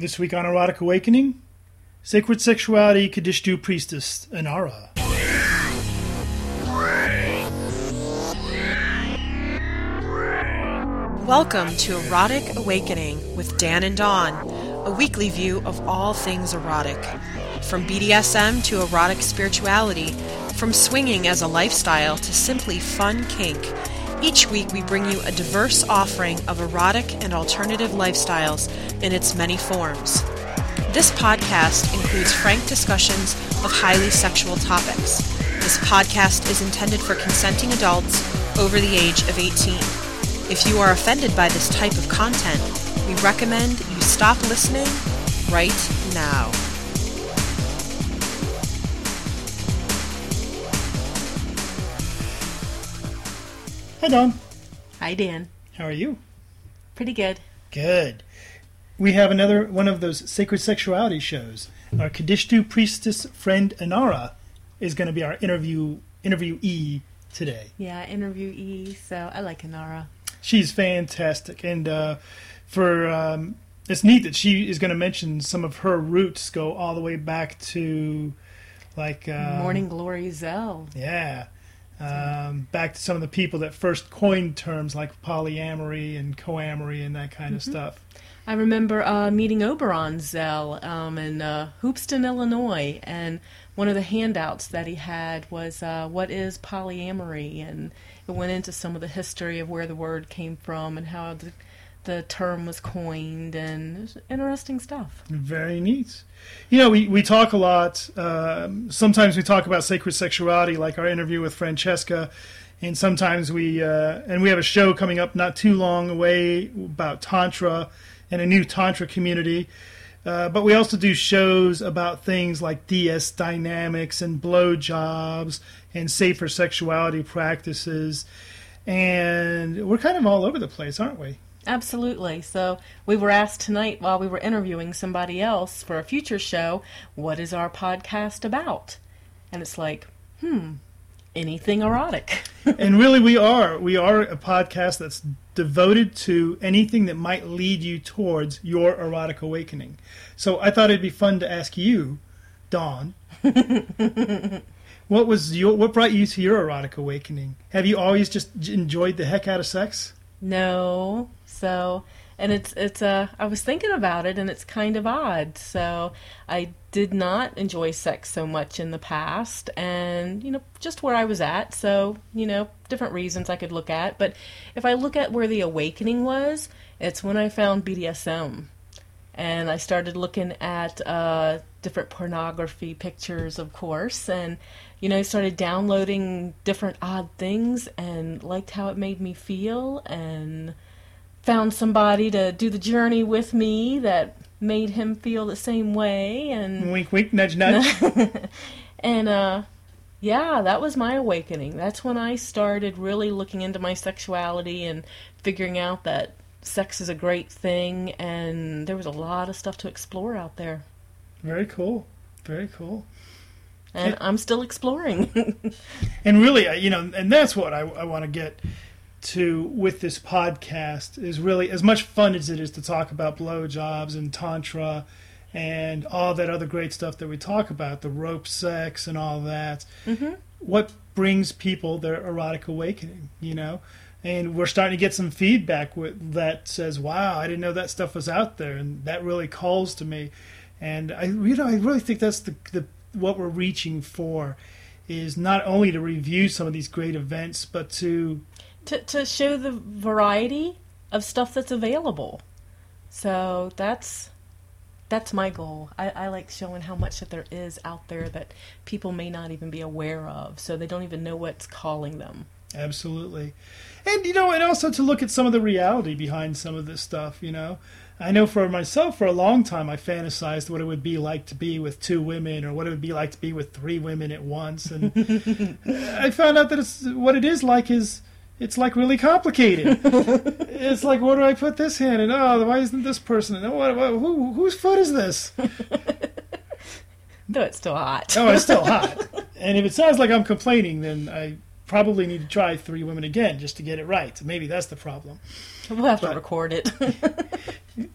This week on Erotic Awakening, Sacred Sexuality Kadishtu Priestess Inara. Welcome to Erotic Awakening with Dan and Dawn, a weekly view of all things erotic. From BDSM to erotic spirituality, from swinging as a lifestyle to simply fun kink, each week we bring you a diverse offering of erotic and alternative lifestyles in its many forms. This podcast includes frank discussions of highly sexual topics. This podcast is intended for consenting adults over the age of 18. If you are offended by this type of content, we recommend you stop listening right now. Hi, Dawn. Hi, Dan. How are you? Pretty good. Good. We have another one of those sacred sexuality shows. Our Kadishtu Priestess friend Anara is going to be our interview interviewee today. Yeah, interviewee. So I like Anara. She's fantastic, and uh, for um, it's neat that she is going to mention some of her roots go all the way back to like uh, Morning Glory Zell. Yeah. Um, back to some of the people that first coined terms like polyamory and coamory and that kind of stuff. I remember uh, meeting Oberon Zell um, in uh, Hoopeston, Illinois, and one of the handouts that he had was uh, "What is polyamory?" and it went into some of the history of where the word came from and how the the term was coined, and interesting stuff. Very neat. You know, we, we talk a lot. Um, sometimes we talk about sacred sexuality, like our interview with Francesca, and sometimes we uh, and we have a show coming up not too long away about tantra and a new tantra community. Uh, but we also do shows about things like DS dynamics and blowjobs and safer sexuality practices. And we're kind of all over the place, aren't we? Absolutely. So we were asked tonight while we were interviewing somebody else for a future show, what is our podcast about? And it's like, hmm, anything erotic. and really, we are. We are a podcast that's devoted to anything that might lead you towards your erotic awakening. So I thought it'd be fun to ask you, Dawn. what was your what brought you to your erotic awakening? Have you always just enjoyed the heck out of sex? No. So, and it's it's uh I was thinking about it and it's kind of odd. So, I did not enjoy sex so much in the past and, you know, just where I was at. So, you know, different reasons I could look at, but if I look at where the awakening was, it's when I found BDSM. And I started looking at uh, different pornography pictures, of course, and you know, started downloading different odd things and liked how it made me feel and found somebody to do the journey with me that made him feel the same way and wink wink nudge nudge. And uh yeah that was my awakening. That's when i started really looking into my sexuality and figuring out that sex is a great thing and there was a lot of stuff to explore out there. Very cool. Very cool and I'm still exploring. and really, you know, and that's what I, I want to get to with this podcast is really as much fun as it is to talk about blowjobs and tantra and all that other great stuff that we talk about, the rope sex and all that. Mm-hmm. What brings people their erotic awakening, you know? And we're starting to get some feedback with, that says, "Wow, I didn't know that stuff was out there," and that really calls to me. And I, you know, I really think that's the the what we're reaching for is not only to review some of these great events, but to to, to show the variety of stuff that's available. So that's that's my goal. I, I like showing how much that there is out there that people may not even be aware of, so they don't even know what's calling them. Absolutely, and you know, and also to look at some of the reality behind some of this stuff. You know, I know for myself, for a long time, I fantasized what it would be like to be with two women, or what it would be like to be with three women at once. And I found out that it's what it is like is it's like really complicated. it's like, where do I put this hand? And oh, why isn't this person? And oh, what, what, who, whose foot is this? no, it's still hot. oh, it's still hot. And if it sounds like I'm complaining, then I probably need to try three women again just to get it right. Maybe that's the problem. We'll have but, to record it.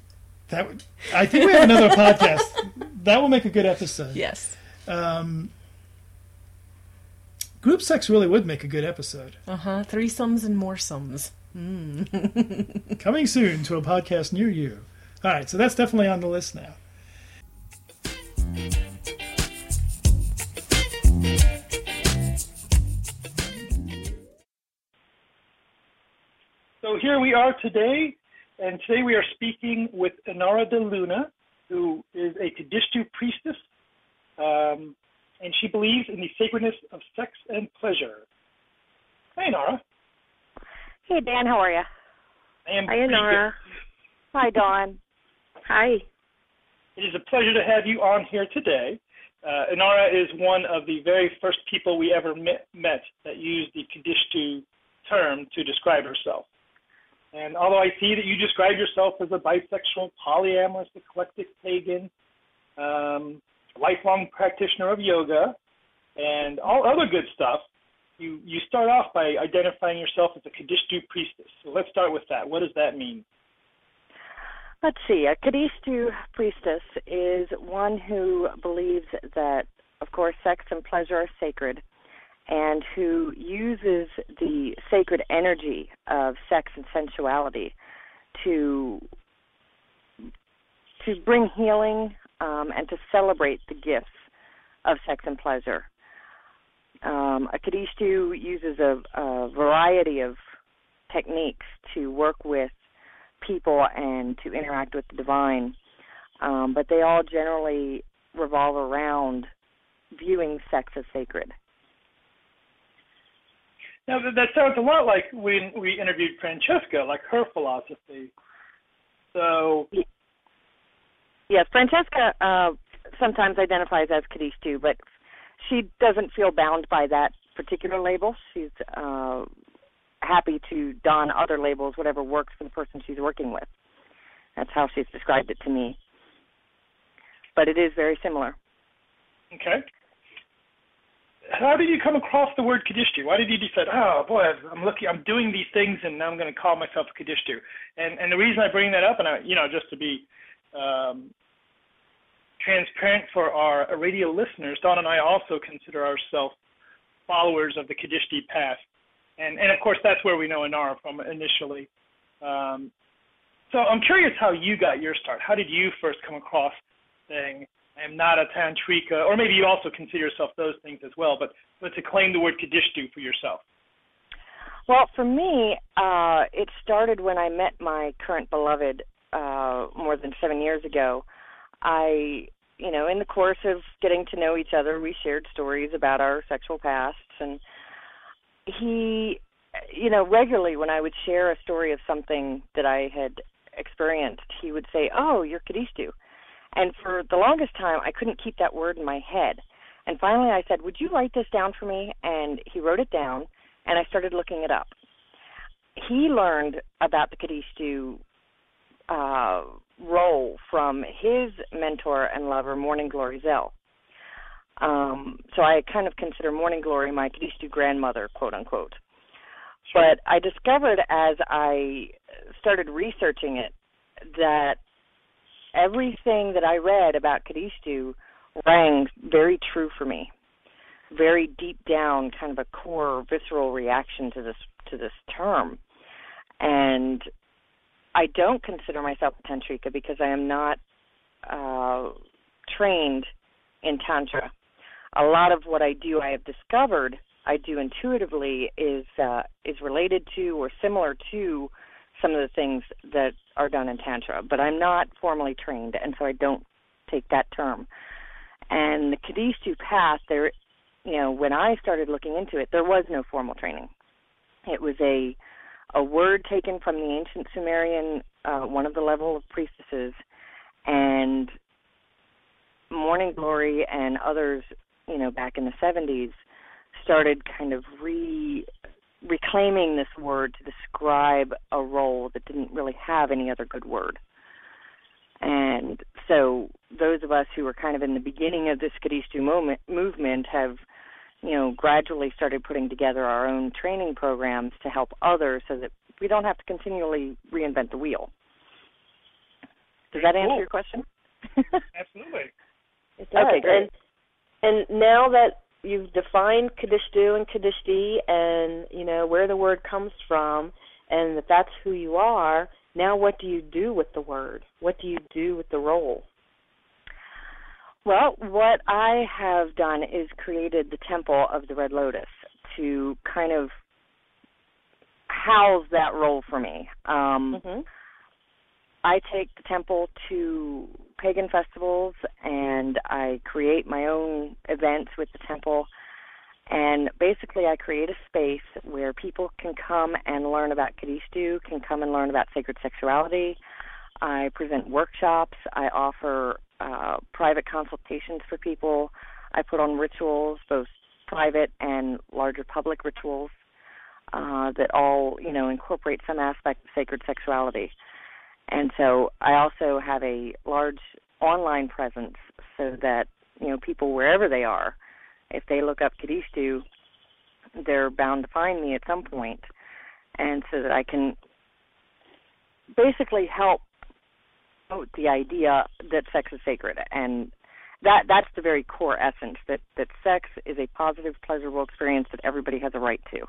That would, I think we have another podcast. That will make a good episode. Yes. Um, group sex really would make a good episode. Uh huh. Threesomes and more sums. Mm. Coming soon to a podcast near you. All right, so that's definitely on the list now. Here we are today, and today we are speaking with Inara de Luna, who is a Kadishtu priestess, um, and she believes in the sacredness of sex and pleasure. Hey, Inara. Hey, Dan, how are you? I am Hi, pretty Inara. Hi, Dawn. Hi. It is a pleasure to have you on here today. Uh, Inara is one of the very first people we ever met, met that used the Kadishtu term to describe herself. And although I see that you describe yourself as a bisexual, polyamorous, eclectic pagan, um, lifelong practitioner of yoga, and all other good stuff, you, you start off by identifying yourself as a Kadishtu priestess. So let's start with that. What does that mean? Let's see. A Kadishtu priestess is one who believes that, of course, sex and pleasure are sacred, and who uses the sacred energy of sex and sensuality to to bring healing um, and to celebrate the gifts of sex and pleasure. Um, a Kadishtu uses a, a variety of techniques to work with people and to interact with the divine, um, but they all generally revolve around viewing sex as sacred. Now, that, that sounds a lot like when we interviewed Francesca, like her philosophy. So, Yes, Francesca uh, sometimes identifies as Kadishtu, but she doesn't feel bound by that particular label. She's uh, happy to don other labels, whatever works for the person she's working with. That's how she's described it to me. But it is very similar. okay. How did you come across the word Kadishtu? Why did you decide, oh boy, I'm looking, I'm doing these things, and now I'm going to call myself a Kadishtu? And and the reason I bring that up, and I, you know, just to be um, transparent for our radio listeners, Dawn and I also consider ourselves followers of the Kadishti path, and and of course that's where we know Inara from initially. Um, so I'm curious how you got your start. How did you first come across saying I am not a tantrika, or maybe you also consider yourself those things as well, but but to claim the word Kadishtu for yourself? Well, for me, uh, it started when I met my current beloved uh, more than seven years ago. I, you know, in the course of getting to know each other, we shared stories about our sexual pasts, and he, you know, regularly when I would share a story of something that I had experienced, he would say, "Oh, you're Kadishtu," and for the longest time, I couldn't keep that word in my head. And finally, I said, "Would you write this down for me?" And he wrote it down, and I started looking it up. He learned about the Kadishtu uh, role from his mentor and lover, Morning Glory Zell. Um, so I kind of consider Morning Glory my Kadishtu grandmother, quote unquote. But I discovered as I started researching it that everything that I read about Kadishtu rang very true for me. Very deep down, kind of a core visceral reaction to this to this term. And I don't consider myself a tantrika because I am not uh, trained in tantra. A lot of what I do, I have discovered, I do intuitively is uh, is related to or similar to some of the things that are done in tantra. But I'm not formally trained, and so I don't take that term. And the Kadishtu path, there, you know, when I started looking into it, there was no formal training. It was a a word taken from the ancient Sumerian, uh, one of the level of priestesses, and Morning Glory and others, you know, back in the 70s, started kind of re reclaiming this word to describe a role that didn't really have any other good word. And so those of us who were kind of in the beginning of this Kadishtu moment, movement have you know, gradually started putting together our own training programs to help others so that we don't have to continually reinvent the wheel. Does that answer cool. your question? Absolutely. It does. Okay, great. And and now that you've defined Kadishtu and Kadishti and you know where the word comes from and that that's who you are, now what do you do with the word? What do you do with the role? Well, what I have done is created the Temple of the Red Lotus to kind of house that role for me. Um, Mm-hmm. I take the temple to pagan festivals and I create my own events with the temple. And basically, I create a space where people can come and learn about Kadishtu, can come and learn about sacred sexuality. I present workshops. I offer uh, private consultations for people. I put on rituals, both private and larger public rituals, uh, that all you know incorporate some aspect of sacred sexuality. And so I also have a large online presence so that, you know, people wherever they are, if they look up Kadishtu, they're bound to find me at some point. And so that I can basically help promote the idea that sex is sacred and that that's the very core essence that that sex is a positive pleasurable experience that everybody has a right to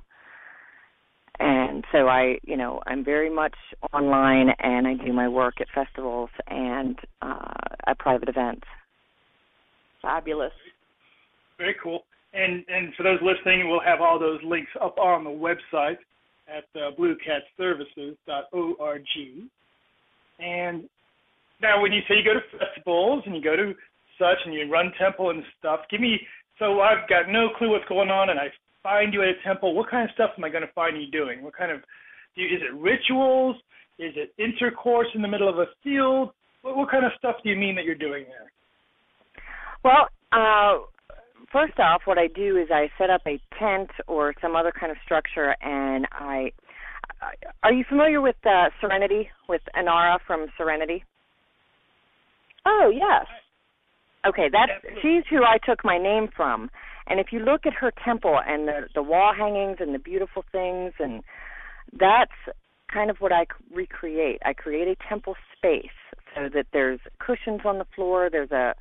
and so I, you know, I'm very much online, and I do my work at festivals and uh, at private events. Fabulous. Very cool. And and for those listening, we'll have all those links up on the website at uh, bluecatservices.org. And now, when you say you go to festivals and you go to such and you run temple and stuff, give me. So I've got no clue what's going on, and I find you at a temple. What kind of stuff am I going to find you doing? What kind of do you, is it rituals? Is it intercourse in the middle of a field? What, what kind of stuff do you mean that you're doing there? Well, uh, first off, what I do is I set up a tent or some other kind of structure, and I. Are you familiar with uh, Serenity, with Inara from Serenity? Oh yes. Okay, that's she's who I took my name from. And if you look at her temple and the the wall hangings and the beautiful things and that's kind of what I recreate. I create a temple space so that there's cushions on the floor, there's a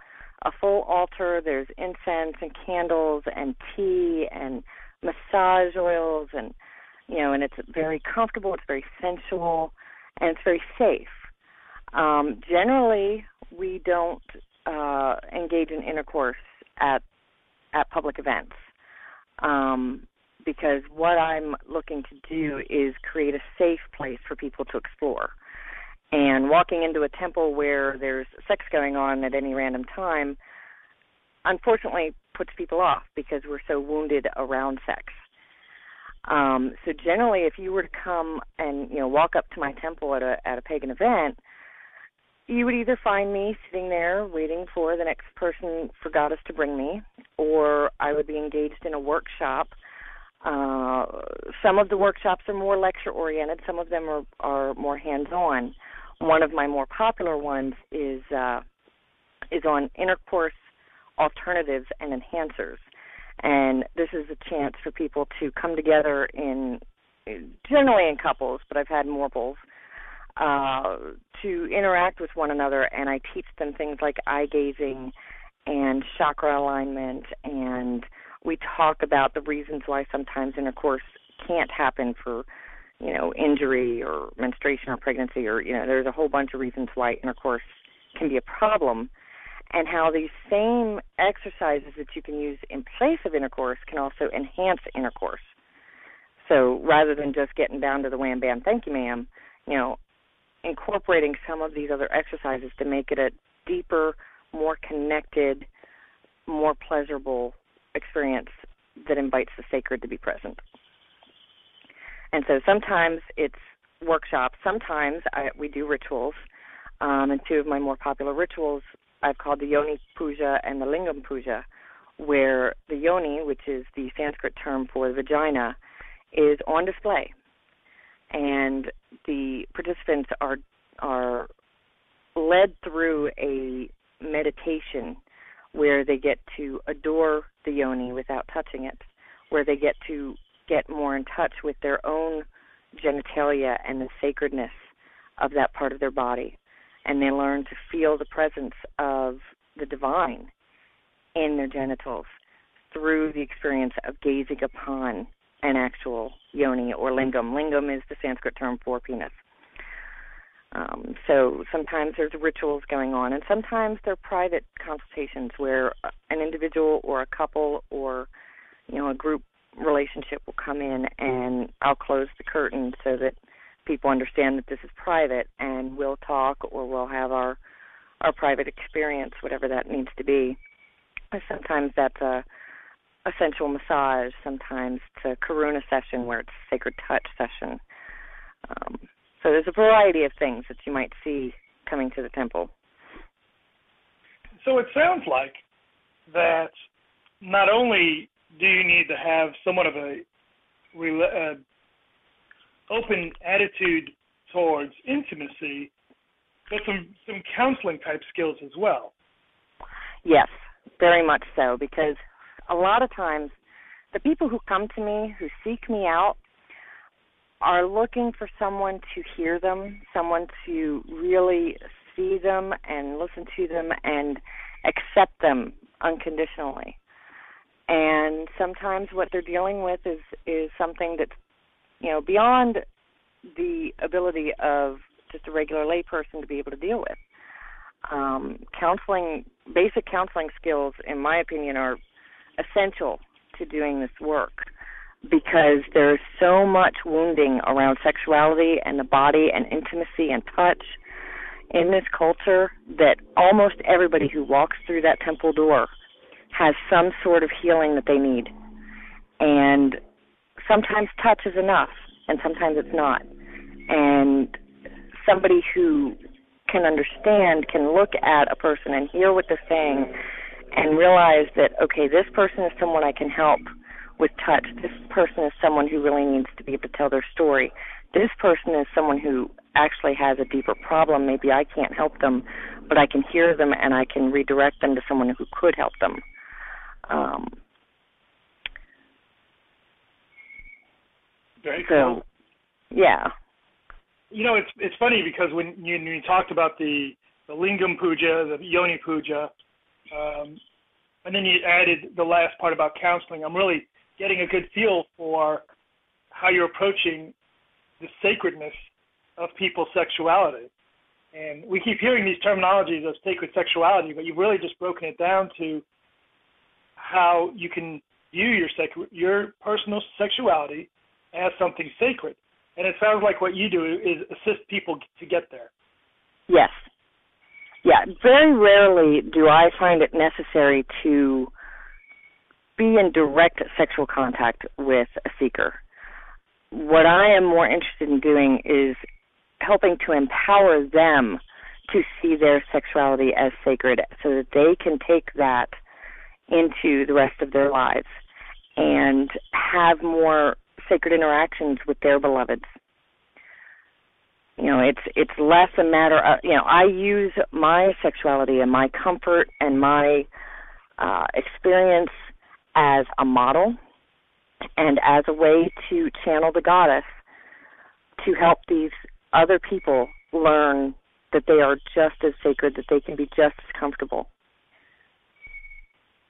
a full altar, there's incense and candles and tea and massage oils and you know, and it's very comfortable, it's very sensual, and it's very safe. Um, generally, we don't uh, engage in intercourse at at public events um, because what I'm looking to do is create a safe place for people to explore. And walking into a temple where there's sex going on at any random time, unfortunately, puts people off because we're so wounded around sex. Um, so generally, if you were to come and you know walk up to my temple at a at a pagan event, you would either find me sitting there waiting for the next person for goddess to bring me, or I would be engaged in a workshop. Uh, some of the workshops are more lecture oriented. Some of them are are more hands on. One of my more popular ones is uh, is on intercourse alternatives and enhancers and this is a chance for people to come together in generally in couples, but I've had morbles uh, to interact with one another, and I teach them things like eye gazing and chakra alignment, and we talk about the reasons why sometimes intercourse can't happen for you know injury or menstruation or pregnancy or you know there's a whole bunch of reasons why intercourse can be a problem and how these same exercises that you can use in place of intercourse can also enhance intercourse. So rather than just getting down to the wham bam thank you ma'am, you know, incorporating some of these other exercises to make it a deeper, more connected, more pleasurable experience that invites the sacred to be present. And so sometimes it's workshops, sometimes I, we do rituals. Um, and two of my more popular rituals I've called the Yoni Puja and the Lingam Puja, where the Yoni, which is the Sanskrit term for vagina, is on display, and the participants are are led through a meditation where they get to adore the yoni without touching it, where they get to get more in touch with their own genitalia and the sacredness of that part of their body and they learn to feel the presence of the divine in their genitals through the experience of gazing upon an actual yoni or lingam. Lingam is the Sanskrit term for penis. Um, so sometimes there's rituals going on, and sometimes they're private consultations where an individual or a couple or you know a group relationship will come in, and I'll close the curtain so that people understand that this is private, and we'll talk or we'll have our our private experience, whatever that needs to be. Sometimes that's a a sensual massage. Sometimes it's a karuna session where it's sacred touch session. Um, so there's a variety of things that you might see coming to the temple. So it sounds like that not only do you need to have somewhat of a uh, open attitude towards intimacy, but some some counseling type skills as well. Yes, very much so. Because a lot of times, the people who come to me, who seek me out, are looking for someone to hear them, someone to really see them and listen to them and accept them unconditionally. And sometimes what they're dealing with is is something that's you know beyond the ability of just a regular layperson to be able to deal with. Um, counseling, basic counseling skills, in my opinion, are essential to doing this work because there's so much wounding around sexuality and the body and intimacy and touch in this culture that almost everybody who walks through that temple door has some sort of healing that they need. And sometimes touch is enough and sometimes it's not. And somebody who can understand can look at a person and hear what they're saying and realize that okay, this person is someone I can help with touch. This person is someone who really needs to be able to tell their story. This person is someone who actually has a deeper problem. Maybe I can't help them, but I can hear them and I can redirect them to someone who could help them. Um, Very so, cool. yeah. You know, it's it's funny because when you, when you talked about the the lingam puja, the yoni puja, um, and then you added the last part about counseling. I'm really getting a good feel for how you're approaching the sacredness of people's sexuality. And we keep hearing these terminologies of sacred sexuality, but you've really just broken it down to how you can view your sec- your personal sexuality as something sacred. And it sounds like what you do is assist people to get there. Yes. Yeah, very rarely do I find it necessary to be in direct sexual contact with a seeker. What I am more interested in doing is helping to empower them to see their sexuality as sacred so that they can take that into the rest of their lives and have more sacred interactions with their beloveds. You know, it's it's less a matter of you know, I use my sexuality and my comfort and my uh experience as a model and as a way to channel the goddess to help these other people learn that they are just as sacred, that they can be just as comfortable.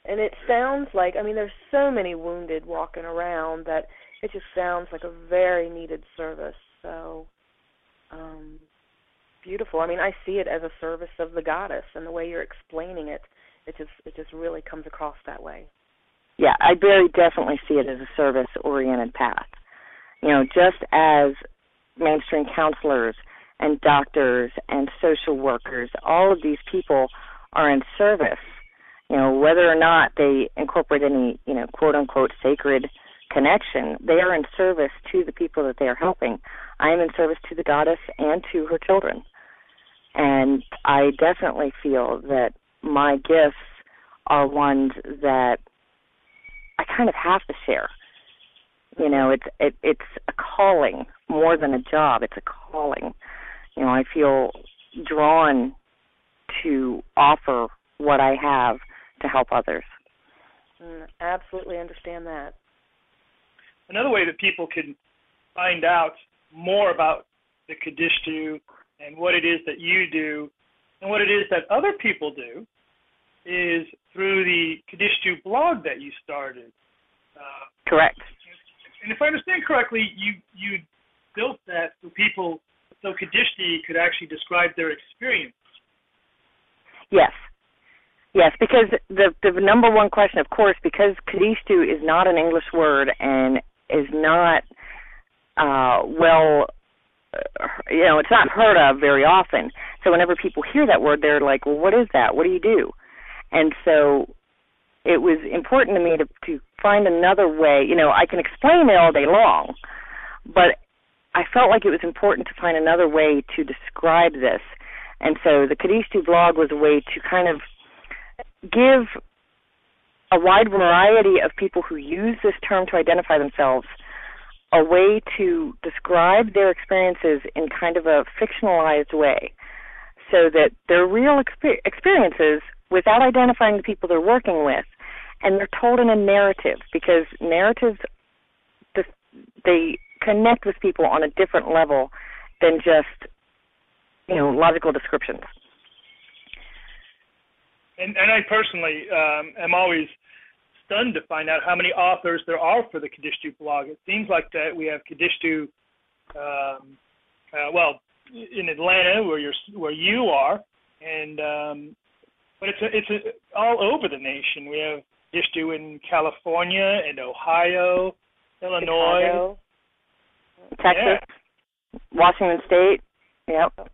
And it sounds like I mean there's so many wounded walking around that it just sounds like a very needed service. So um beautiful. I mean I see it as a service of the goddess and the way you're explaining it it just it just really comes across that way yeah, I very definitely see it as a service oriented path. You know, just as mainstream counselors and doctors and social workers, all of these people are in service. You know, whether or not they incorporate any, you know, quote unquote sacred connection, they are in service to the people that they are helping. I am in service to the goddess and to her children. And I definitely feel that my gifts are ones that I kind of have to share. You know, it's it, it's a calling more than a job. It's a calling. You know, I feel drawn to offer what I have to help others. Mm, absolutely understand that. Another way that people can find out more about the Kadishtu and what it is that you do And what it is that other people do is through the Kadishtu blog that you started. Uh, Correct. And if I understand correctly, you you built that so people, so Kadishti could actually describe their experience. Yes. Yes, because the the number one question, of course, because Kadishtu is not an English word and is not uh, well, you know, it's not heard of very often. So whenever people hear that word, they're like, "Well, what is that? What do you do?" And so it was important to me to to find another way. You know, I can explain it all day long, but I felt like it was important to find another way to describe this. And so the Kadishtu blog was a way to kind of give a wide variety of people who use this term to identify themselves a way to describe their experiences in kind of a fictionalized way so that they're real exper- experiences without identifying the people they're working with and they're told in a narrative because narratives they connect with people on a different level than just you know logical descriptions and and I personally um, am always stunned to find out how many authors there are for the Kadishtu blog. It seems like that we have Kadishtu, um, uh, well, in Atlanta where you're where you are, and um, but it's a, it's a, all over the nation. We have Kadishtu in California and Ohio, Illinois, Chicago, Texas, yeah. Washington State. Yep.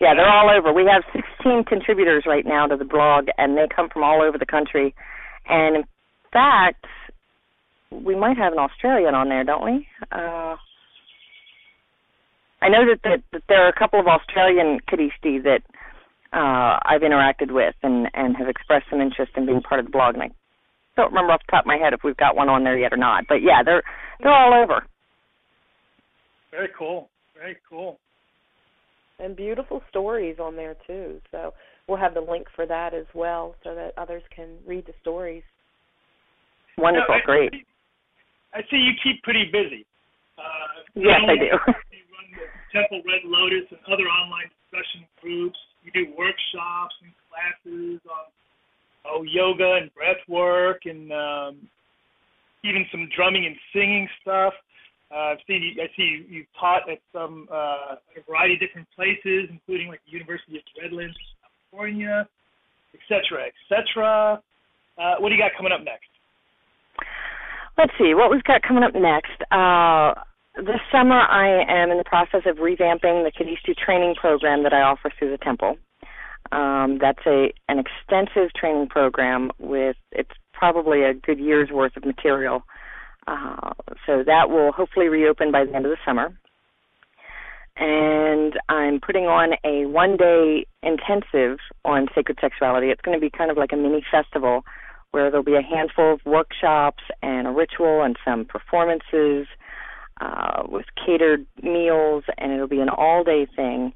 Yeah, they're all over. We have 16 contributors right now to the blog, and they come from all over the country. And in fact, we might have an Australian on there, don't we? Uh, I know that, that, that there are a couple of Australian Kadishti that uh, I've interacted with and, and have expressed some interest in being part of the blog. And I don't remember off the top of my head if we've got one on there yet or not. But yeah, they're they're all over. Very cool. Very cool and beautiful stories on there too. So we'll have the link for that as well, so that others can read the stories. Wonderful, I, great. I see you keep pretty busy. Uh, yes, I do. you run the Temple Red Lotus and other online discussion groups. You do workshops and classes on oh yoga and breath work and um, even some drumming and singing stuff. Uh, I've seen you, I see you, you've taught at some uh, a variety of different places, including like the University of Redlands, California, et cetera, et cetera. Uh, what do you got coming up next? Let's see what we've got coming up next. Uh, this summer, I am in the process of revamping the Kadishtu training program that I offer through the temple. Um, that's a an extensive training program with it's probably a good year's worth of material uh, so that will hopefully reopen by the end of the summer. And I'm putting on a one day intensive on sacred sexuality. It's going to be kind of like a mini festival where there'll be a handful of workshops and a ritual and some performances uh, with catered meals, and it'll be an all day thing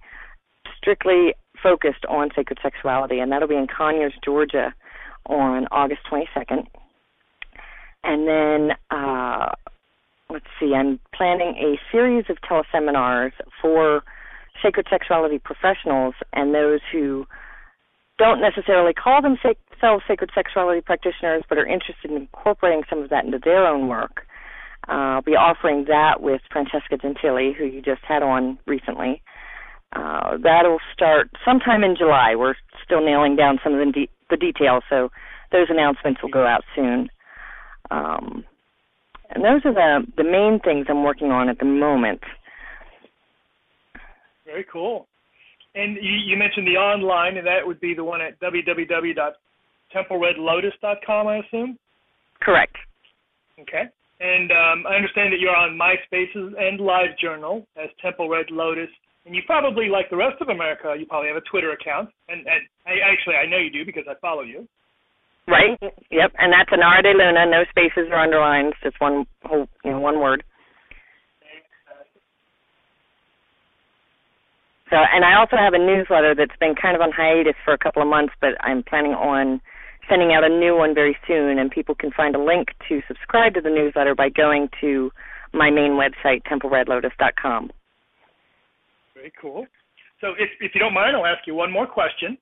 strictly focused on sacred sexuality. And that'll be in Conyers, Georgia on August 22nd. And then, uh, let's see, I'm planning a series of teleseminars for sacred sexuality professionals and those who don't necessarily call themselves sacred sexuality practitioners but are interested in incorporating some of that into their own work. Uh, I'll be offering that with Francesca Gentille, who you just had on recently. Uh, that'll start sometime in July. We're still nailing down some of the, de- the details, so those announcements will go out soon. Um, and those are the the main things I'm working on at the moment. Very cool. And you, you mentioned the online, and that would be the one at www.templeredlotus.com, I assume. Correct. Okay. And um, I understand that you're on MySpaces and LiveJournal as Temple Red Lotus, and you probably, like the rest of America, you probably have a Twitter account. And, and I, actually, I know you do because I follow you. Right. Yep. And that's Inara de Luna, no spaces or underlines, just one whole, you know, one word. So, and I also have a newsletter that's been kind of on hiatus for a couple of months, but I'm planning on sending out a new one very soon, and people can find a link to subscribe to the newsletter by going to my main website, templeredlotus.com. Very cool. so if if you don't mind, I'll ask you one more question.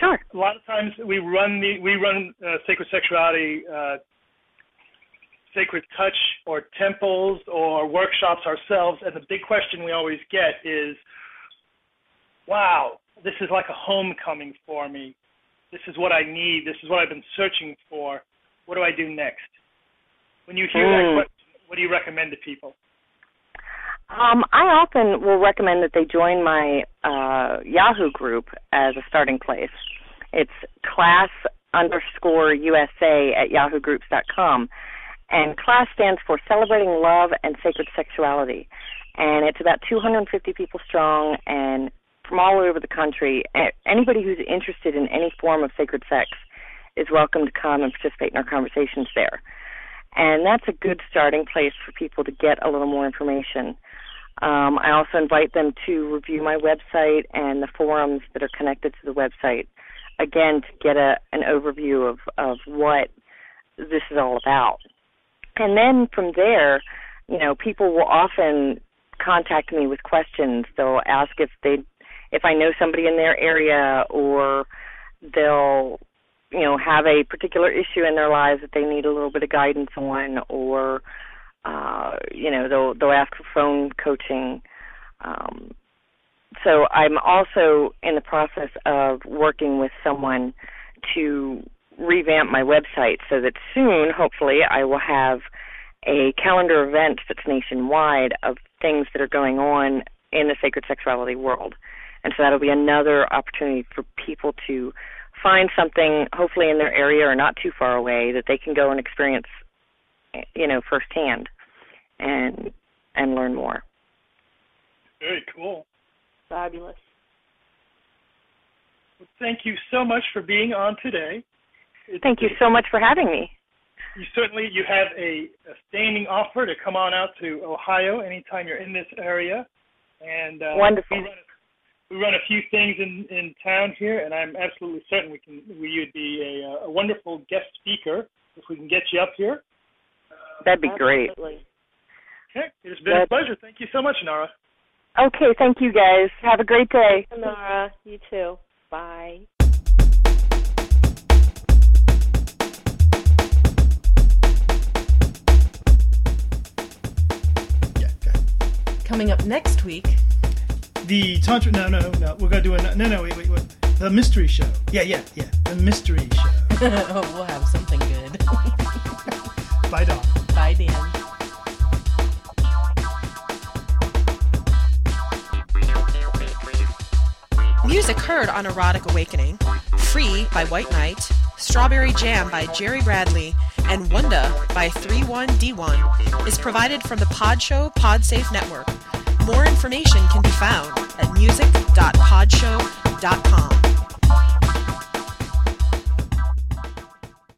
Sure. A lot of times we run the we run uh, sacred sexuality, uh, sacred touch, or temples or workshops ourselves, and the big question we always get is, "Wow, this is like a homecoming for me. This is what I need. This is what I've been searching for. What do I do next?" When you hear Mm. that question, what do you recommend to people? Um, I often will recommend that they join my uh, Yahoo group as a starting place. It's class underscore USA at yahoogroups.com. And class stands for Celebrating Love and Sacred Sexuality. And it's about 250 people strong and from all over the country. Anybody who's interested in any form of sacred sex is welcome to come and participate in our conversations there. And that's a good starting place for people to get a little more information. Um, I also invite them to review my website and the forums that are connected to the website, again, to get a, an overview of, of what this is all about. And then from there, you know, people will often contact me with questions. They'll ask if they, if I know somebody in their area, or they'll, you know, have a particular issue in their lives that they need a little bit of guidance on, or uh, you know, they'll they'll ask for phone coaching. Um, so I'm also in the process of working with someone to revamp my website so that soon, hopefully, I will have a calendar of events that's nationwide of things that are going on in the sacred sexuality world. And so that'll be another opportunity for people to find something, hopefully in their area or not too far away, that they can go and experience, you know, firsthand, and and learn more. Very cool. Fabulous. Well, thank you so much for being on today. It's- Thank you so much for having me. You certainly you have a, a standing offer to come on out to Ohio anytime you're in this area, and uh, Wonderful. We run, a, we run a few things in in town here, and I'm absolutely certain we can we would be a, a wonderful guest speaker if we can get you up here. That'd be great. Okay, it's been a pleasure. Thank you so much, Nara. Okay, thank you guys. Have a great day. Nora, you too. Bye. Yeah, go ahead. Coming up next week, The Tantra. No, no, no. We're gonna do a no, no. Wait, wait, wait. The mystery show. Yeah, yeah, yeah. The mystery show. oh, we'll have something good. Bye, Dawn. Bye, Dan. Music heard on Erotic Awakening, Free by White Knight, Strawberry Jam by Jerry Bradley, and Wunda by 31D1 is provided from the Pod Podshow Podsafe Network. More information can be found at music.podshow.com.